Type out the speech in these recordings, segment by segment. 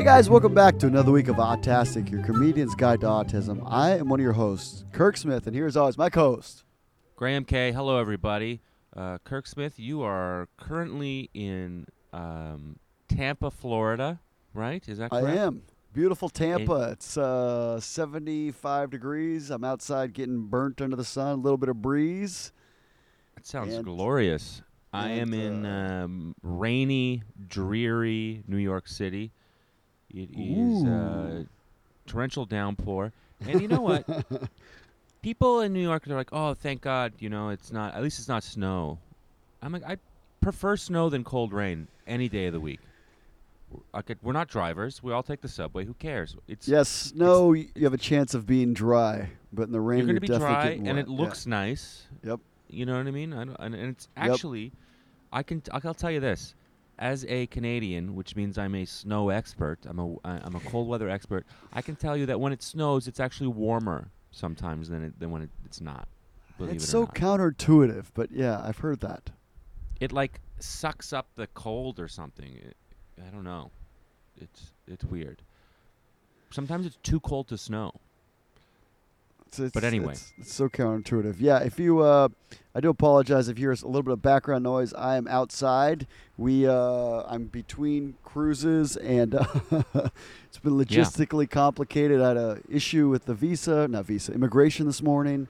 Hey guys, welcome back to another week of Autastic, your comedian's guide to autism. I am one of your hosts, Kirk Smith, and here as always, my co-host. Graham K. Hello, everybody. Uh, Kirk Smith, you are currently in um, Tampa, Florida, right? Is that I correct? am. Beautiful Tampa. It's uh, 75 degrees. I'm outside getting burnt under the sun, a little bit of breeze. That sounds And- glorious. I am and, in uh, um, rainy, dreary New York City. It is uh, Ooh. torrential downpour. And you know what? People in New York are like, "Oh, thank God, you know, it's not. At least it's not snow." I'm like, I prefer snow than cold rain any day of the week. I could, we're not drivers. We all take the subway. Who cares? It's Yes, no. you have a chance of being dry, but in the rain, you're going to be dry, and wet. it looks nice. Yep. You know what I mean? I don't, and, and it's Yep. actually, I can t- I'll tell you this, as a Canadian, which means I'm a snow expert. I'm a I'm a cold weather expert. I can tell you that when it snows, it's actually warmer sometimes than it, than when it, it's not. Believe It's it so not. counterintuitive, but yeah, I've heard that. it like sucks up the cold or something. It, I don't know. It's it's weird. Sometimes it's too cold to snow. It's, it's, But anyway. it's, it's so counterintuitive. Yeah, if you, uh, I do apologize if you hear a little bit of background noise. I am outside. We, uh, I'm between cruises, and uh, it's been logistically complicated. I had an issue with the visa, not visa, immigration this morning,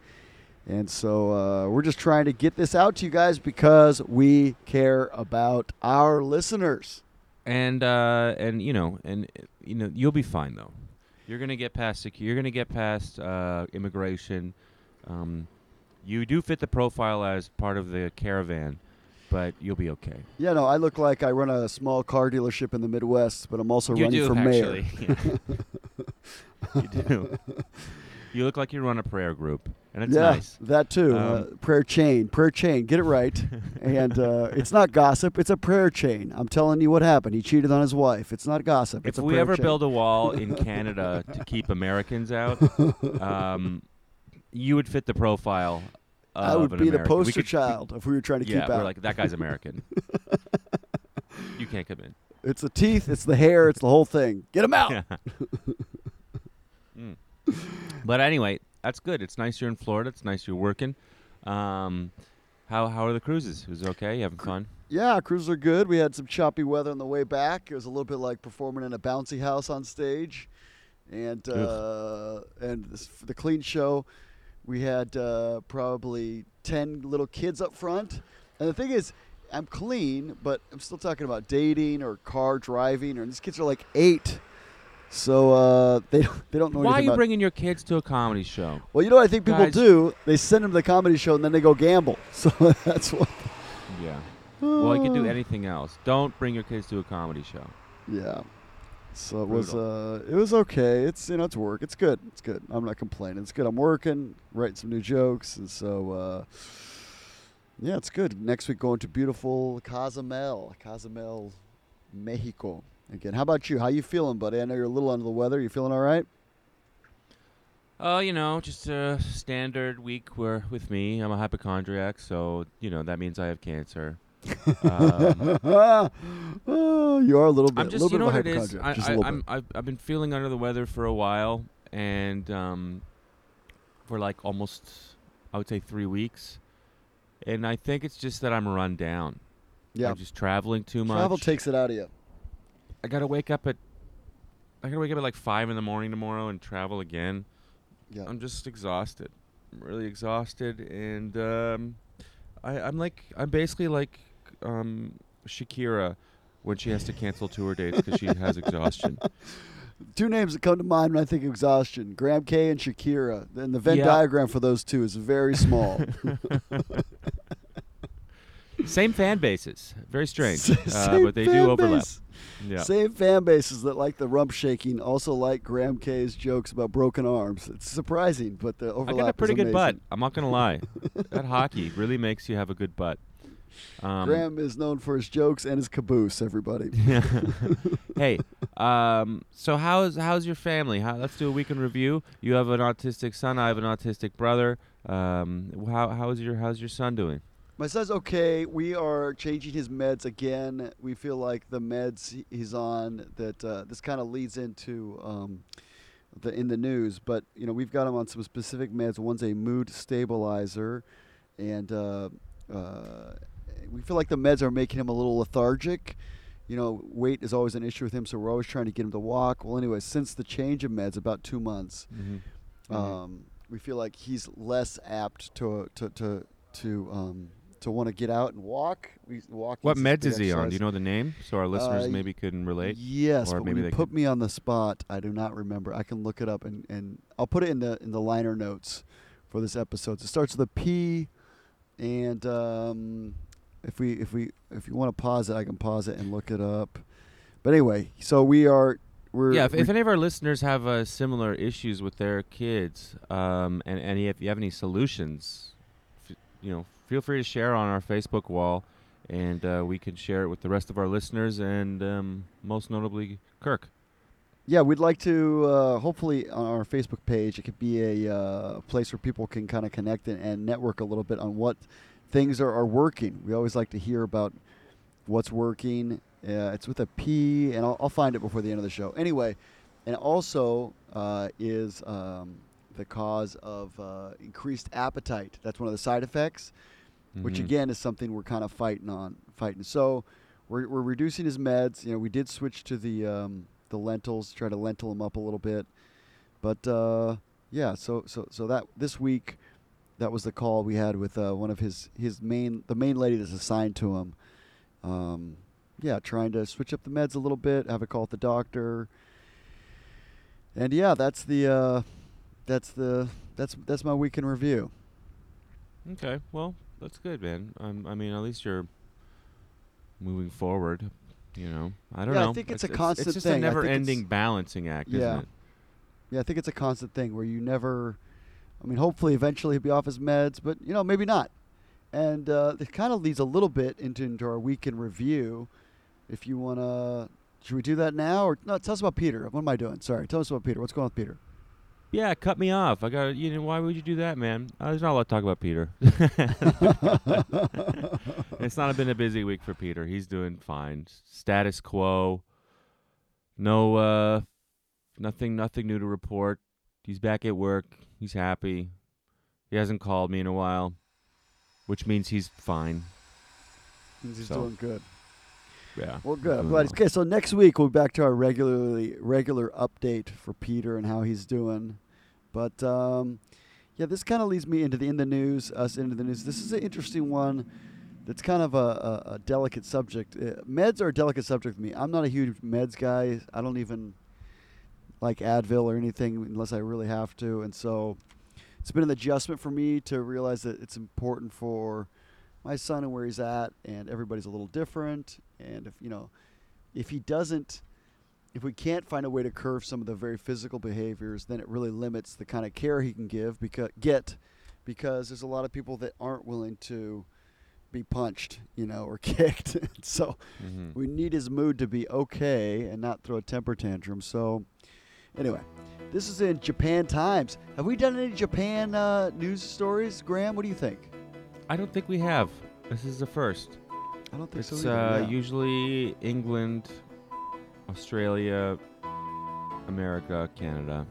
and so uh, we're just trying to get this out to you guys because we care about our listeners. and uh, and you know, and you know, you'll be fine though. You're gonna get past secu- You're gonna get past uh, immigration. Um, you do fit the profile as part of the caravan, but you'll be okay. Yeah, no, I look like I run a small car dealership in the Midwest, but I'm also you running do for mayor. actually. you do. You look like you run a prayer group, and it's yeah, nice. that too. uh, Um, prayer chain, prayer chain. Get it right. and uh, it's not gossip. It's a prayer chain. I'm telling you what happened. He cheated on his wife. It's not gossip. If it's a we ever chain. build a wall in Canada to keep Americans out, um, you would fit the profile. Of I would be the American. We poster could- child if we were trying to yeah, keep we're out. like that guy's American. you can't come in. it's the teeth. It's the hair. It's the whole thing. Get him out. Yeah. Mm. But anyway, that's good. It's nice you're in Florida. It's nice you're working. Um, how how are the cruises? Was it okay? You having fun? Yeah, cruises are good. We had some choppy weather on the way back. It was a little bit like performing in a bouncy house on stage, and uh, and this, the clean show, we had uh, probably ten little kids up front. And the thing is, I'm clean, but I'm still talking about dating or car driving. Or these kids are like eight, so uh, they don't- they don't know Why are you about. bringing your kids to a comedy show? well, you know what I think people Guys- do? They send them to the comedy show and then they go gamble. So that's what. Yeah. Well, you can do anything else. Don't bring your kids to a comedy show. Yeah. So it was uh it was okay. It's you know it's work. It's good. It's good. I'm not complaining. It's good. I'm working, writing some new jokes, and so uh yeah, it's good. Next week going to beautiful Cozumel, Cozumel, Mexico. Again, how about you? How you feeling, buddy? I know you're a little under the weather. You feeling all right? Oh, you know, just a standard week where with me. I'm a hypochondriac, so you know that means I have cancer. Um, oh, you are a little bit. I'm a just, little you know what it is. hypochondriac. I, I, little I'm, bit. I've, I've been feeling under the weather for a while, and um, for like almost, I would say three weeks, and I think it's just that I'm run down. Yeah. I'm just traveling too much. Travel takes it out of you. I gotta wake up at. I gotta wake up at like five in the morning tomorrow and travel again. Yeah. I'm just exhausted. I'm really exhausted, and um, I, I'm like, I'm basically like um, Shakira when she has to cancel tour dates because she has exhaustion. Two names that come to mind when I think of exhaustion: Graham K and Shakira. And the Venn Yeah. diagram for those two is very small. Same fan bases, very strange, uh, but they do overlap. base. Yeah, Same fan bases that like the rump shaking also like Graham K's jokes about broken arms. It's surprising, but the I got a pretty good butt. I'm not gonna lie. that hockey really makes you have a good butt. Um, Graham is known for his jokes and his caboose. Everybody. hey, um, so how's how's your family? How, let's do a weekend review. You have an autistic son. I have an autistic brother. Um, how how's your how's your son doing? My son's okay. We are changing his meds again. We feel like the meds he's on that uh, this kind of leads into um, the in the news, but you know we've got him on some specific meds. One's a mood stabilizer, and uh, uh, we feel like the meds are making him a little lethargic. You know, weight is always an issue with him, so we're always trying to get him to walk. Well, anyway, since the change of meds, about two months, Mm-hmm. um, we feel like he's less apt to to to to um, to want to get out and walk. We walk. What meds is he on? Do you know the name so our listeners Uh, maybe can relate? Yes, Or but maybe they you put me on the spot, I do not remember. I can look it up and, and I'll put it in the in the liner notes for this episode. It starts with a P, and um, if we if we if you want to pause it, I can pause it and look it up. But anyway, so we are we're Yeah, if, if any of our listeners have uh, similar issues with their kids, um, and, and if you have any solutions, f- you know, feel free to share on our Facebook wall, and uh, we can share it with the rest of our listeners, and um, most notably Kirk. Yeah, we'd like to uh, hopefully on our Facebook page. It could be a uh, place where people can kind of connect and, and network a little bit on what things are, are working. We always like to hear about what's working. Uh, it's with a P, and I'll, I'll find it before the end of the show. Anyway, and also uh, is um, the cause of uh, increased appetite. That's one of the side effects which Mhm. again is something we're kind of fighting on fighting. So we're, we're reducing his meds. You know we did switch to the um, the lentils try to lentil him up a little bit. But uh, yeah so so so that this week that was the call we had with uh, one of his his main the main lady that's assigned to him. Um, yeah trying to switch up the meds a little bit have a call with the doctor. And yeah that's the uh, that's the that's that's my week in review. Okay, well, that's good, man. Um, I mean, at least you're moving forward. You know, I don't Yeah, I know. think it's a constant it's just thing. I a never-ending balancing act, Yeah. isn't it? Yeah, I think it's a constant thing where you never. I mean, hopefully, eventually he'll be off his meds, but you know, maybe not. And uh, it kind of leads a little bit into, into our week in review. If you want to, should we do that now or no? Tell us about Peter. What am I doing? Sorry, tell us about Peter. What's going on with Peter? Yeah, cut me off. I got. You know, why would you do that, man? Uh, there's not a lot to talk about Peter. it's not been a busy week for Peter. He's doing fine. Status quo. No, uh, nothing, nothing new to report. He's back at work. He's happy. He hasn't called me in a while, which means he's fine. Means He's So, doing good. Yeah. Well, good. I'm glad. he's- Okay, so next week we'll be back to our regularly regular update for Peter and how he's doing. But um, yeah, this kind of leads me into the in the news. Us into the news. This is an interesting one. That's kind of a, a, a delicate subject. Uh, meds are a delicate subject with me. I'm not a huge meds guy. I don't even like Advil or anything unless I really have to. And so it's been an adjustment for me to realize that it's important for my son and where he's at, and everybody's a little different. And if you know, if he doesn't, if we can't find a way to curve some of the very physical behaviors, then it really limits the kind of care he can give because get because there's a lot of people that aren't willing to be punched, you know, or kicked. so Mhm. we need his mood to be okay and not throw a temper tantrum. So, anyway, this is in Japan Times. Have we done any Japan uh, news stories, Graham? What do you think? I don't think we have. This is the first. I don't think It's so. Either. uh, yeah. usually England, Australia, America, Canada.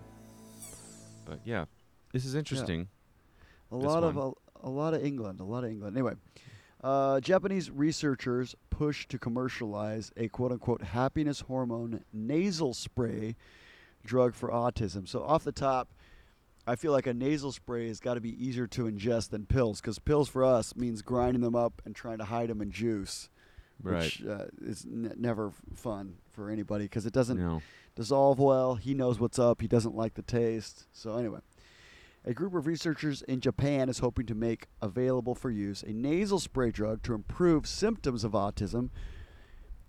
But yeah, this is interesting. a this lot of a, a lot of England, a lot of England. Anyway, uh, Japanese researchers push to commercialize a quote unquote happiness hormone nasal spray drug for autism. So off the top, I feel like a nasal spray has got to be easier to ingest than pills because pills for us means grinding them up and trying to hide them in juice, Right. which uh, is n- never fun for anybody because it doesn't No. dissolve well. He knows what's up. He doesn't like the taste. So, anyway, a group of researchers in Japan is hoping to make available for use a nasal spray drug to improve symptoms of autism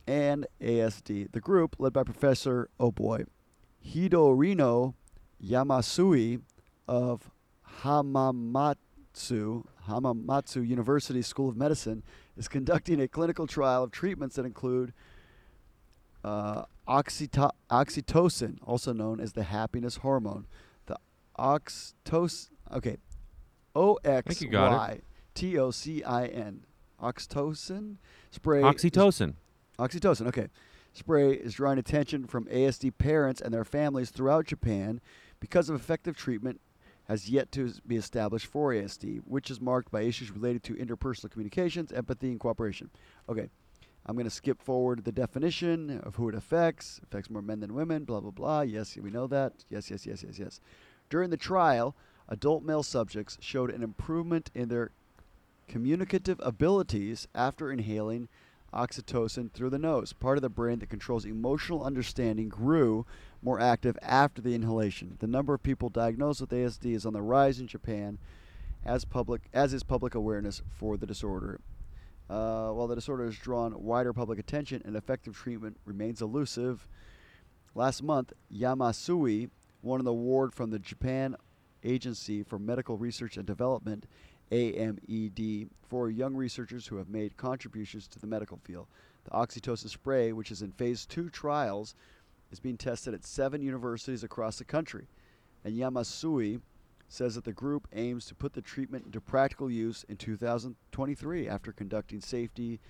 and ASD. The group, led by Professor, oh boy, Hidorino Yamasui of Hamamatsu, Hamamatsu University School of Medicine, is conducting a clinical trial of treatments that include uh, oxyto- oxytocin, also known as the happiness hormone. The oxytocin, okay, O X Y T O C I N, oxytocin spray. Oxytocin. Oxytocin, okay. Spray is drawing attention from ASD parents and their families throughout Japan because of effective treatment has yet to be established for ASD, which is marked by issues related to interpersonal communications, empathy, and cooperation. Okay, I'm going to skip forward the definition of who it affects. Affects more men than women, blah, blah, blah. Yes, we know that. Yes, yes, yes, yes, yes. During the trial, adult male subjects showed an improvement in their communicative abilities after inhaling oxytocin through the nose. Part of the brain that controls emotional understanding grew more active after the inhalation. The number of people diagnosed with ASD is on the rise in Japan, as public as is public awareness for the disorder. Uh, while the disorder has drawn wider public attention and effective treatment remains elusive, last month Yamasui won an award from the Japan Agency for Medical Research and Development AMED, for young researchers who have made contributions to the medical field. The oxytocin spray, which is in phase two trials, is being tested at seven universities across the country. And Yamasui says that the group aims to put the treatment into practical use in 2023 after conducting safety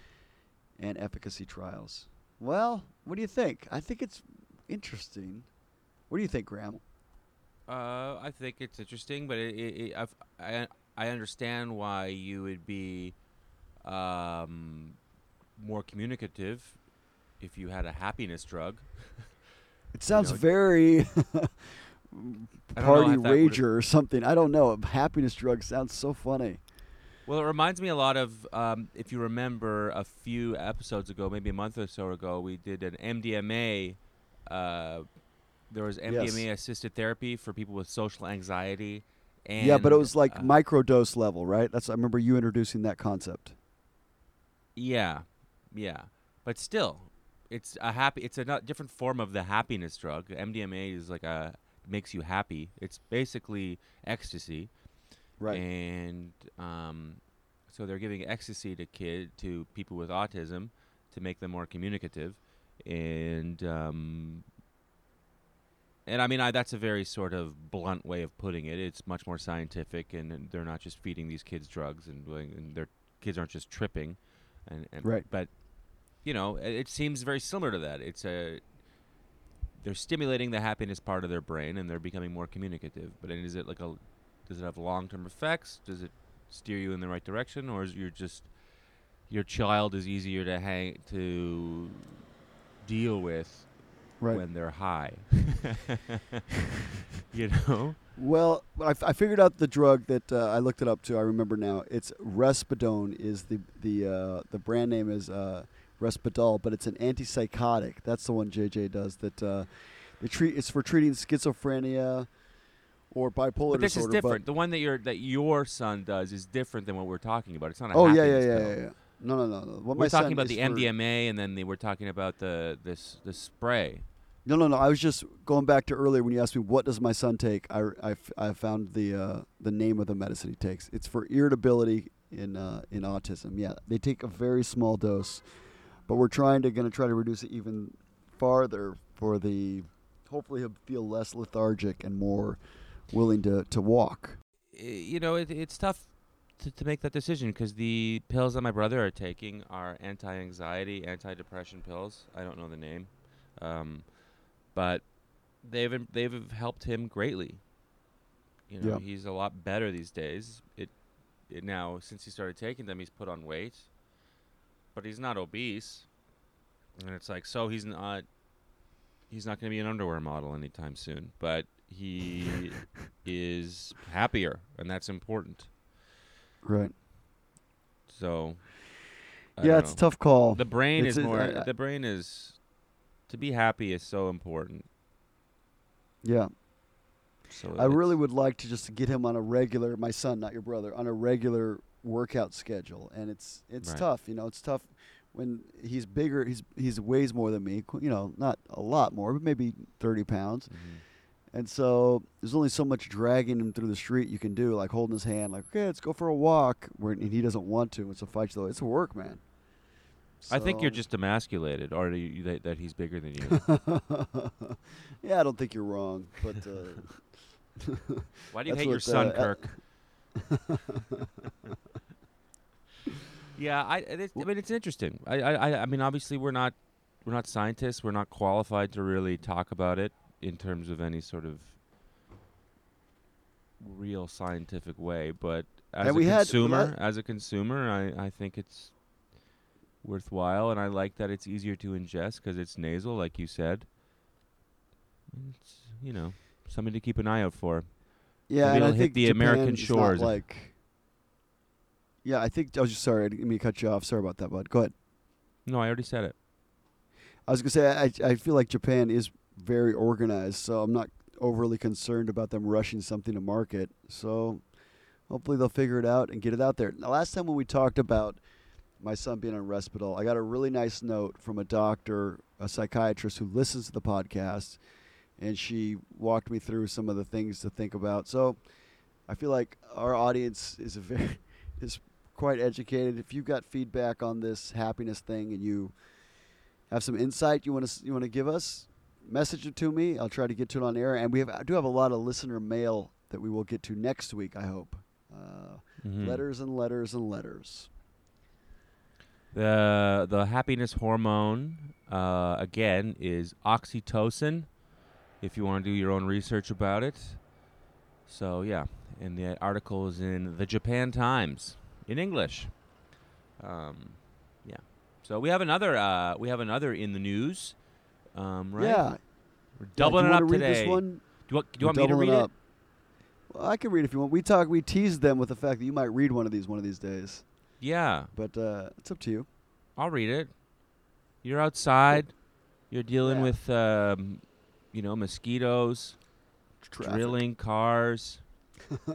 and efficacy trials. Well, what do you think? I think it's interesting. What do you think, Graham? Uh, I think it's interesting, but it, it, it, I I understand why you would be um, more communicative if you had a happiness drug. It sounds know, very I don't know party if rager or something. I don't know. A happiness drug sounds so funny. Well, it reminds me a lot of um, if you remember a few episodes ago, maybe a month or so ago, we did an MDMA. Uh, there was MDMA assisted therapy for people with social anxiety. And, yeah, but it was like uh, microdose level, right? That's I remember you introducing that concept. Yeah, yeah, but still, it's a happy. It's a different form of the happiness drug. MDMA is like a makes you happy. It's basically ecstasy. Right. And um, so they're giving ecstasy to kid to people with autism to make them more communicative, and um, and I mean I, that's a very sort of blunt way of putting it. It's much more scientific, and, and they're not just feeding these kids drugs, and, and their kids aren't just tripping, and, and Right. But you know, it, seems very similar to that. It's a they're stimulating the happiness part of their brain, and they're becoming more communicative. But is it like a does it have long-term effects? Does it steer you in the right direction, or is you're just your child is easier to hang to deal with Right. when they're high? you know. Well, I, f- I figured out the drug that uh, I looked it up to. I remember now. It's Respidone. Is the the uh, the brand name is uh, Risperdal, but it's an antipsychotic. That's the one JJ does. That uh, they treat. It's for treating schizophrenia or bipolar But this is different. The one that your that your son does is different than what we're talking about. It's not a oh yeah, yeah, yeah, yeah, yeah. No, no, no, no. What We're talking about the MDMA, and then they were talking about the this the spray. No, no, no. I was just going back to earlier when you asked me what does my son take. I, I, f- I found the uh, the name of the medicine he takes. It's for irritability in uh, in autism. Yeah, they take a very small dose, but we're trying to going to try to reduce it even farther for the. Hopefully, he'll feel less lethargic and more willing to to walk. You know, it, it's tough to, to make that decision because the pills that my brother are taking are anti-anxiety, anti-depression pills. I don't know the name, um, but they've they've helped him greatly. You know, Yeah. he's a lot better these days. It, it now since he started taking them, he's put on weight, but he's not obese. And it's like, so he's not he's not going to be an underwear model anytime soon, but he is happier, and that's important. Right. So, I yeah, it's a tough call. The brain It's is a- more. I- I- the brain is to be happy is so important. yeah. So I really would like to just get him on a regular, my son, not your brother, on a regular workout schedule, and it's it's Right. tough. You know, it's tough when he's bigger. He's he's weighs more than me. You know, not a lot more, but maybe thirty pounds. Mhm. And so there's only so much dragging him through the street you can do, like holding his hand, like okay, let's go for a walk. Where and he doesn't want to. It's a fight. Though it's a work, man. I think you're just emasculated, or you, that, that he's bigger than you. yeah, I don't think you're wrong, but. Uh, Why do you hate your son, uh, Kirk? Yeah, I, it I mean it's interesting. I, I, I- I mean, obviously we're not we're not scientists. We're not qualified to really talk about it in terms of any sort of real scientific way. But as And a consumer, as a consumer, I, I think it's worthwhile, and I like that it's easier to ingest because it's nasal, like you said. It's you know something to keep an eye out for. Yeah, Maybe and I it'll hit think the Japan American shores. like. Yeah, I think I was just sorry. I didn't mean to cut you off. Sorry about that, bud. Go ahead. No, I already said it. I was gonna say I I feel like Japan is very organized, so I'm not overly concerned about them rushing something to market. So hopefully they'll figure it out and get it out there. Now, last time when we talked about my son being on Risperdal, I got a really nice note from a doctor, a psychiatrist who listens to the podcast, and she walked me through some of the things to think about. So I feel like our audience is a very is quite educated. If you've got feedback on this happiness thing and you have some insight you want to you want to give us, message it to me. I'll try to get to it on air. And we have I do have a lot of listener mail that we will get to next week. I hope. Uh, Mhm. Letters and letters and letters. The the happiness hormone uh, again is oxytocin. If you want to do your own research about it. So yeah, and the article is in the Japan Times in English. Um, yeah. So we have another uh, we have another in the news. Um, right? Yeah. We're Yeah, doubling do it up read today. This one? Do you want, do you want me to read it? Well, I can read if you want. We talk. We teased them with the fact that you might read one of these one of these days, Yeah, but uh, it's up to you. I'll read it. You're outside. You're dealing Yeah. with um, you know mosquitoes. Traffic. drilling cars.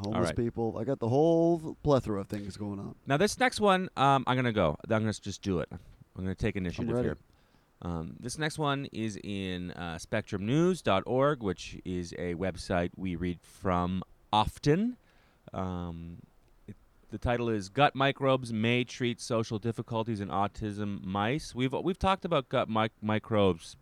homeless right. people. I got the whole plethora of things going on. Now this next one, um, I'm gonna go. I'm gonna just do it. I'm gonna take initiative here. Um, this next one is in uh, SpectrumNews.org, which is a website we read from often. Um, it, the title is "Gut Microbes May Treat Social Difficulties in Autism Mice." We've we've talked about gut mic- microbes.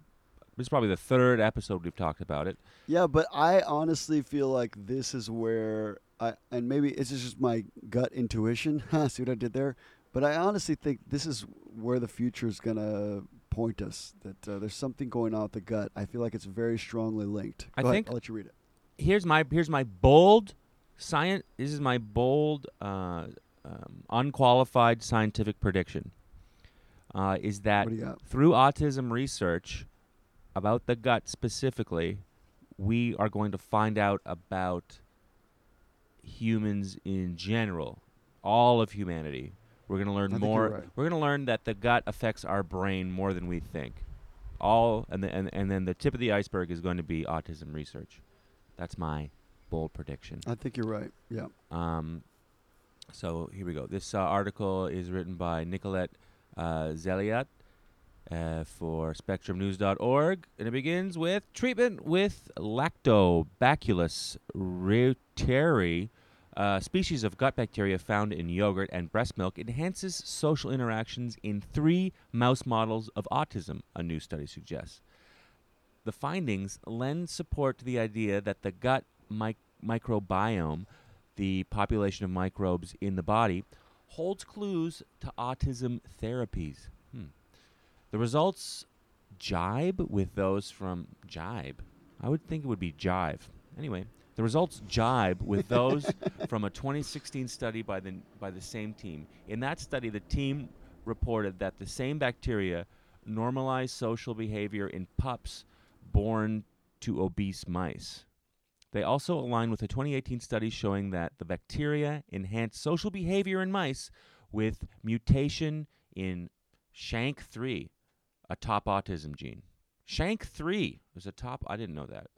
This is probably the third episode we've talked about it. Yeah, but I honestly feel like this is where I and maybe it's just my gut intuition. See what I did there? But I honestly think this is where the future is gonna point us. That uh, there's something going on with the gut. I feel like it's very strongly linked. I ahead, think I'll let you read it. here's my here's my bold science. This is my bold, uh, um, unqualified scientific prediction. Uh, is that What do you got? through autism research about the gut specifically, we are going to find out about humans in general, all of humanity. We're going to learn I think you're more. right. We're going to learn that the gut affects our brain more than we think. All and the, and and then the tip of the iceberg is going to be autism research. That's my bold prediction. I think you're right. Yeah. Um, so here we go. This uh, article is written by Nicolette uh, Zeliadt uh, for SpectrumNews.org, and it begins with treatment with Lactobacillus reuteri, a species of gut bacteria found in yogurt and breast milk, enhances social interactions in three mouse models of autism. A new study suggests. The findings lend support to the idea that the gut mic- microbiome, the population of microbes in the body, holds clues to autism therapies. Hmm. The results jibe with those from jibe. I would think it would be jive. Anyway, the results jibe with those from a 2016 study by the by the same team. In that study, the team reported that the same bacteria normalized social behavior in pups born to obese mice. They also align with a 2018 study showing that the bacteria enhance social behavior in mice with mutation in SHANK3, a top autism gene. SHANK3 is a top, I didn't know that.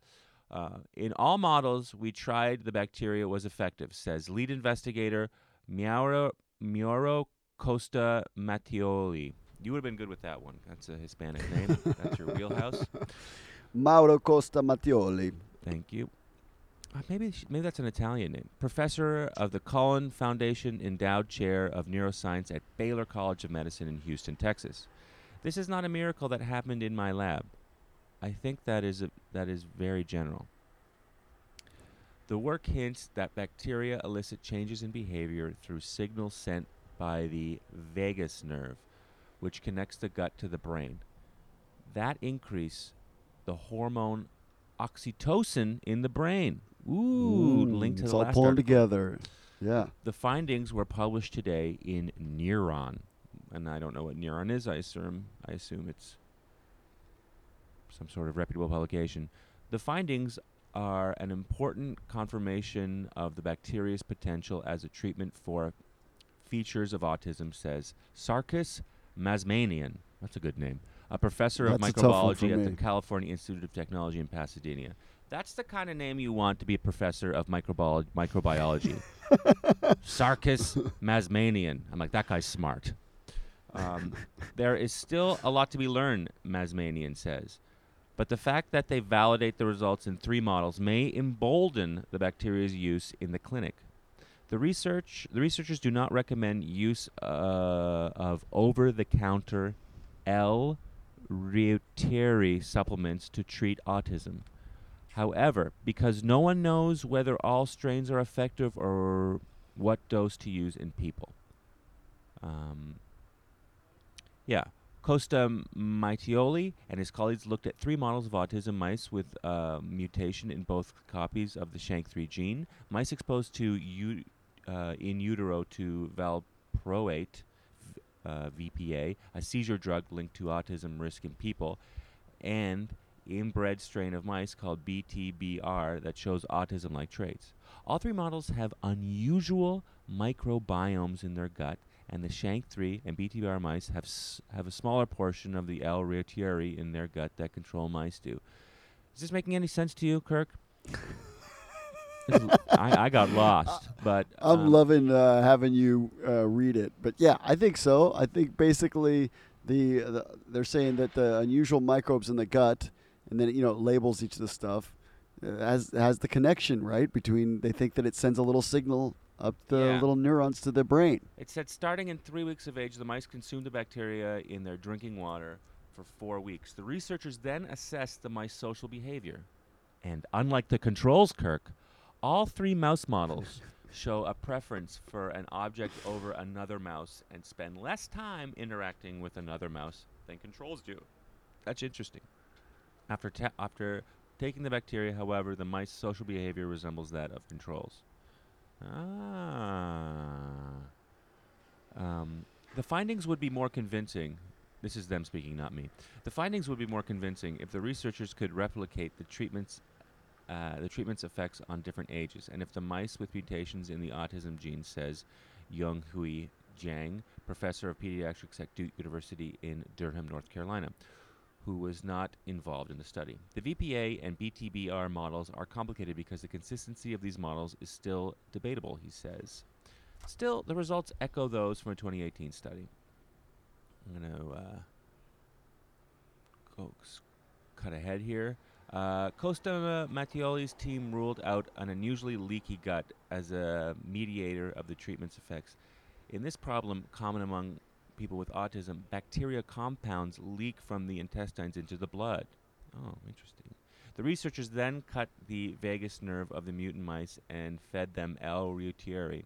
Uh, in all models we tried, the bacteria was effective, says lead investigator Miauro, Mioro Costa Mattioli. You would have been good with that one. That's a Hispanic name. That's your wheelhouse. Mauro Costa Mattioli. Thank you. Uh, maybe sh- maybe that's an Italian name. Professor of the Cullen Foundation Endowed Chair of Neuroscience at Baylor College of Medicine in Houston, Texas. This is not a miracle that happened in my lab. I think that is a, that is very general. The work hints that bacteria elicit changes in behavior through signals sent by the vagus nerve, which connects the gut to the brain. That increase the hormone oxytocin in the brain. Ooh, Mm, linked to it's the all last pulling article. together. Yeah. The findings were published today in Neuron, and I don't know what Neuron is. I assume I assume it's some sort of reputable publication. The findings are an important confirmation of the bacteria's potential as a treatment for features of autism, says Sarkis Mazmanian. That's a good name. A professor of That's a tough one for microbiology at the. California Institute of Technology in Pasadena. That's the kind of name you want to be a professor of microbiolo- microbiology. Sarkis Mazmanian. I'm like, that guy's smart. Um, there is still a lot to be learned, Mazmanian says. But the fact that they validate the results in three models may embolden the bacteria's use in the clinic. The research the researchers do not recommend use uh, of over-the-counter L. reuteri supplements to treat autism. However, because no one knows whether all strains are effective or what dose to use in people. Um, yeah. Costa Mattioli and his colleagues looked at three models of autism mice with uh, mutation in both copies of the SHANK3 gene. Mice exposed to u- uh, in utero to valproate, uh, VPA, a seizure drug linked to autism risk in people, and inbred strain of mice called BTBR that shows autism like traits. All three models have unusual microbiomes in their gut, and the Shank3 and BTBR mice have s- have a smaller portion of the L. reuteri in their gut that control mice do. Is this making any sense to you, Kirk? This is- I, I got lost, but I'm um, loving uh, having you uh, read it, but yeah, I think so. I think basically the, the they're saying that the unusual microbes in the gut, and then you know it labels each of the stuff, uh, has has the connection right between. They think that it sends a little signal up the Yeah. little neurons to the brain. It said starting in three weeks of age, the mice consumed the bacteria in their drinking water for four weeks. The researchers then assessed the mice social behavior. And unlike the controls, Kirk, all three mouse models show a preference for an object over another mouse and spend less time interacting with another mouse than controls do. That's interesting. After, ta- after taking the bacteria, however, the mice social behavior resembles that of controls. Ah. Um, the findings would be more convincing. This is them speaking, not me. The findings would be more convincing if the researchers could replicate the treatment's uh, the treatment's effects on different ages, and if the mice with mutations in the autism gene, says Young Hui Jiang, professor of pediatrics at Duke University in Durham, North Carolina, who was not involved in the study. The VPA and BTBR models are complicated because the consistency of these models is still debatable, he says. Still, the results echo those from a 2018 study. I'm going to uh, go cut ahead here. Uh, Costa Mattioli's team ruled out an unusually leaky gut as a mediator of the treatment's effects. In this problem, common among people with autism, bacteria compounds leak from the intestines into the blood. Oh, interesting. The researchers then cut the vagus nerve of the mutant mice and fed them L. reuteri.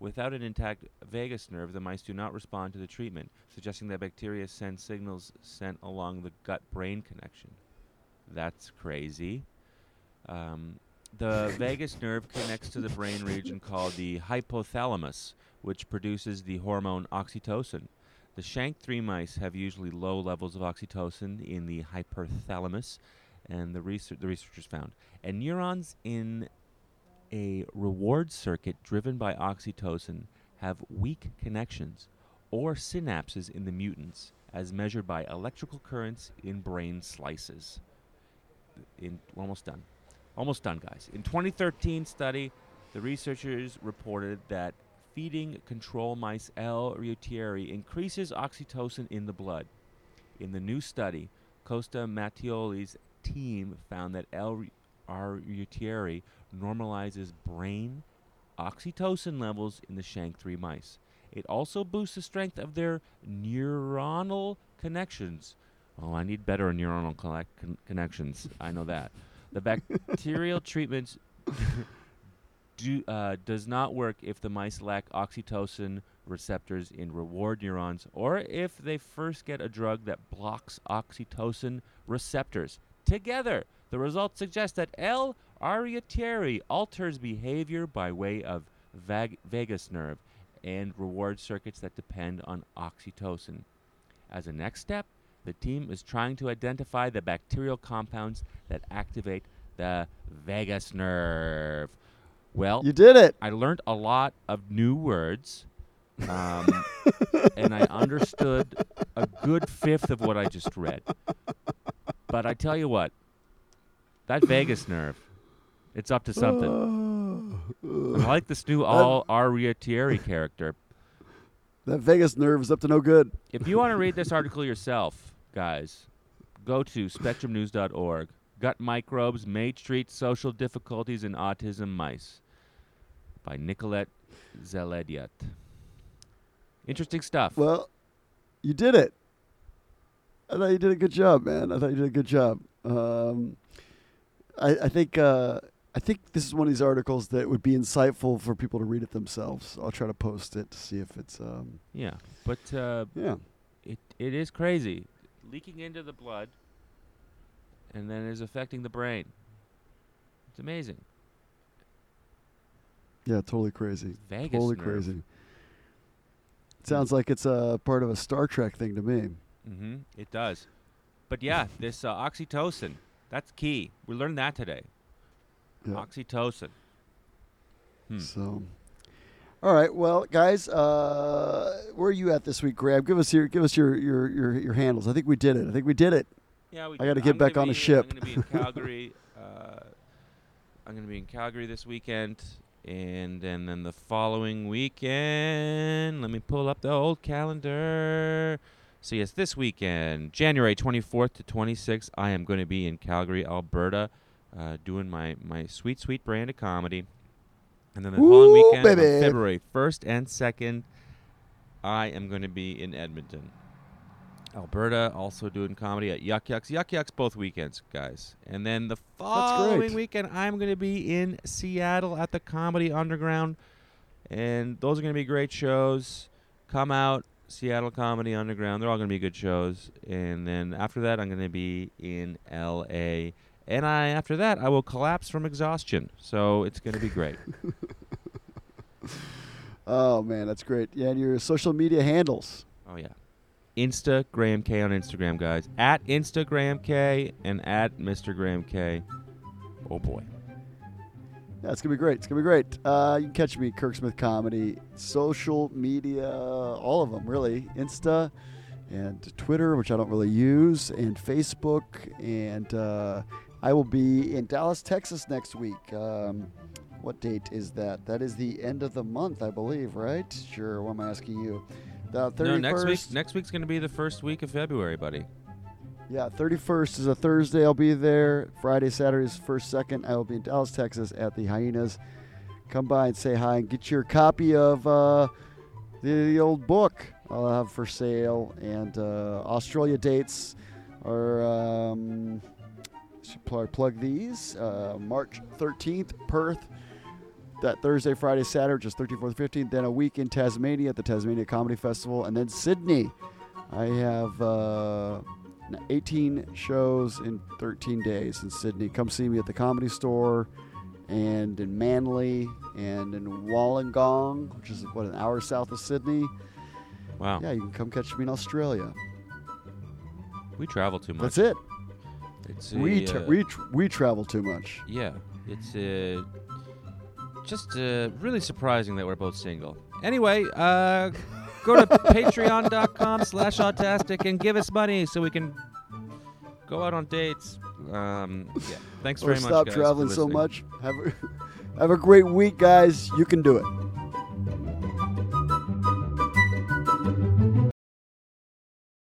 Without an intact vagus nerve, the mice do not respond to the treatment, suggesting that bacteria send signals sent along the gut brain connection. That's crazy. Um, the vagus nerve connects to the brain region called the hypothalamus, which produces the hormone oxytocin. The Shank3 mice have usually low levels of oxytocin in the hypothalamus, and the, research, the researchers found. And neurons in a reward circuit driven by oxytocin have weak connections or synapses in the mutants, as measured by electrical currents in brain slices. In almost done, almost done, guys. In 2013 study, the researchers reported that feeding control mice L. reuteri increases oxytocin in the blood. In the new study, Costa Mattioli's team found that L. reuteri normalizes brain oxytocin levels in the Shank3 mice. It also boosts the strength of their neuronal connections. Oh, I need better neuronal con- connections. I know that. The bacterial treatments do, uh, does not work if the mice lack oxytocin receptors in reward neurons or if they first get a drug that blocks oxytocin receptors. Together, the results suggest that L. reuteri alters behavior by way of vag- vagus nerve and reward circuits that depend on oxytocin. As a next step, the team is trying to identify the bacterial compounds that activate the vagus nerve. Well, You did it. I learned a lot of new words, um, and I understood a good fifth of what I just read. But I tell you what, that vagus nerve, it's up to something. I like this new L. reuteri character. That vagus nerve is up to no good. If you want to read this article yourself, guys, go to spectrumnews.org. Gut microbes, May Treat, social difficulties in autism mice by Nicolette Zeliadt. Interesting stuff. Well, you did it. I thought you did a good job, man. I thought you did a good job. Um, I, I think uh, I think this is one of these articles that would be insightful for people to read it themselves. I'll try to post it to see if it's um, yeah, but uh, yeah. it it is crazy, leaking into the blood, and then is affecting the brain. It's amazing. Yeah, totally crazy. Vagus totally nerve. crazy. Sounds like it's a part of a Star Trek thing to me. Mm-hmm. It does. But yeah, this uh, oxytocin, that's key. We learned that today. Yeah. Oxytocin. Hmm. So, all right, well, guys, uh, where are you at this week, Grab? Give us your give us your, your your your handles. I think we did it. I think we did it. Yeah, we I gotta get I'm back on the ship. I'm going to be in Calgary. uh, I'm going to be in Calgary this weekend, and then then the following weekend. Let me pull up the old calendar. So yes, this weekend, January 24th to 26th, I am going to be in Calgary, Alberta, uh, doing my my sweet sweet brand of comedy. And then the following weekend. February 1st and 2nd, I am going to be in Edmonton. Alberta, also doing comedy at Yuk Yuk's. Yuk Yuk's both weekends, guys. And then the following weekend, I'm going to be in Seattle at the Comedy Underground. And those are going to be great shows. Come out, Seattle Comedy Underground. They're all going to be good shows. And then after that, I'm going to be in LA. And I after that, I will collapse from exhaustion. So it's going to be great. Oh man, that's great. Yeah, and your social media handles. Oh yeah. Insta Graham K on Instagram, guys. At Instagram K and at Mr. Graham K. Oh boy. Yeah, it's gonna be great. It's gonna be great. Uh, you can catch me Kirk Smith Comedy, social media, all of them really, Insta and Twitter, which I don't really use, and Facebook. And uh, I will be in Dallas, Texas next week. Um, what date is that? That is the end of the month, I believe, right? Sure. What am I asking you? The 31st. No, next week next week's gonna be the first week of February, buddy. Yeah, 31st is a Thursday. I'll be there. Friday, Saturday is first, second. I will be in Dallas, Texas at the Hyenas. Come by and say hi and get your copy of uh, the, the old book I'll have for sale. And uh, Australia dates are, um, should plug, plug these. Uh, March 13th, Perth. That Thursday, Friday, Saturday, just 13th, 14th, 15th. Then a week in Tasmania at the Tasmania Comedy Festival. And then Sydney. I have uh, 18 shows in 13 days in Sydney. Come see me at the Comedy Store and in Manly and in Wollongong, which is what an hour south of Sydney. Wow. Yeah, you can come catch me in Australia. We travel too much. That's it. It's a, We tra- uh, we tr- we travel too much. Yeah. It's uh, just uh, really surprising that we're both single. Anyway, uh, go to patreon.com slash autastic and give us money so we can go out on dates. Um, yeah. Thanks Or very much. stop guys, for traveling so much. Have a, have a great week, guys. You can do it.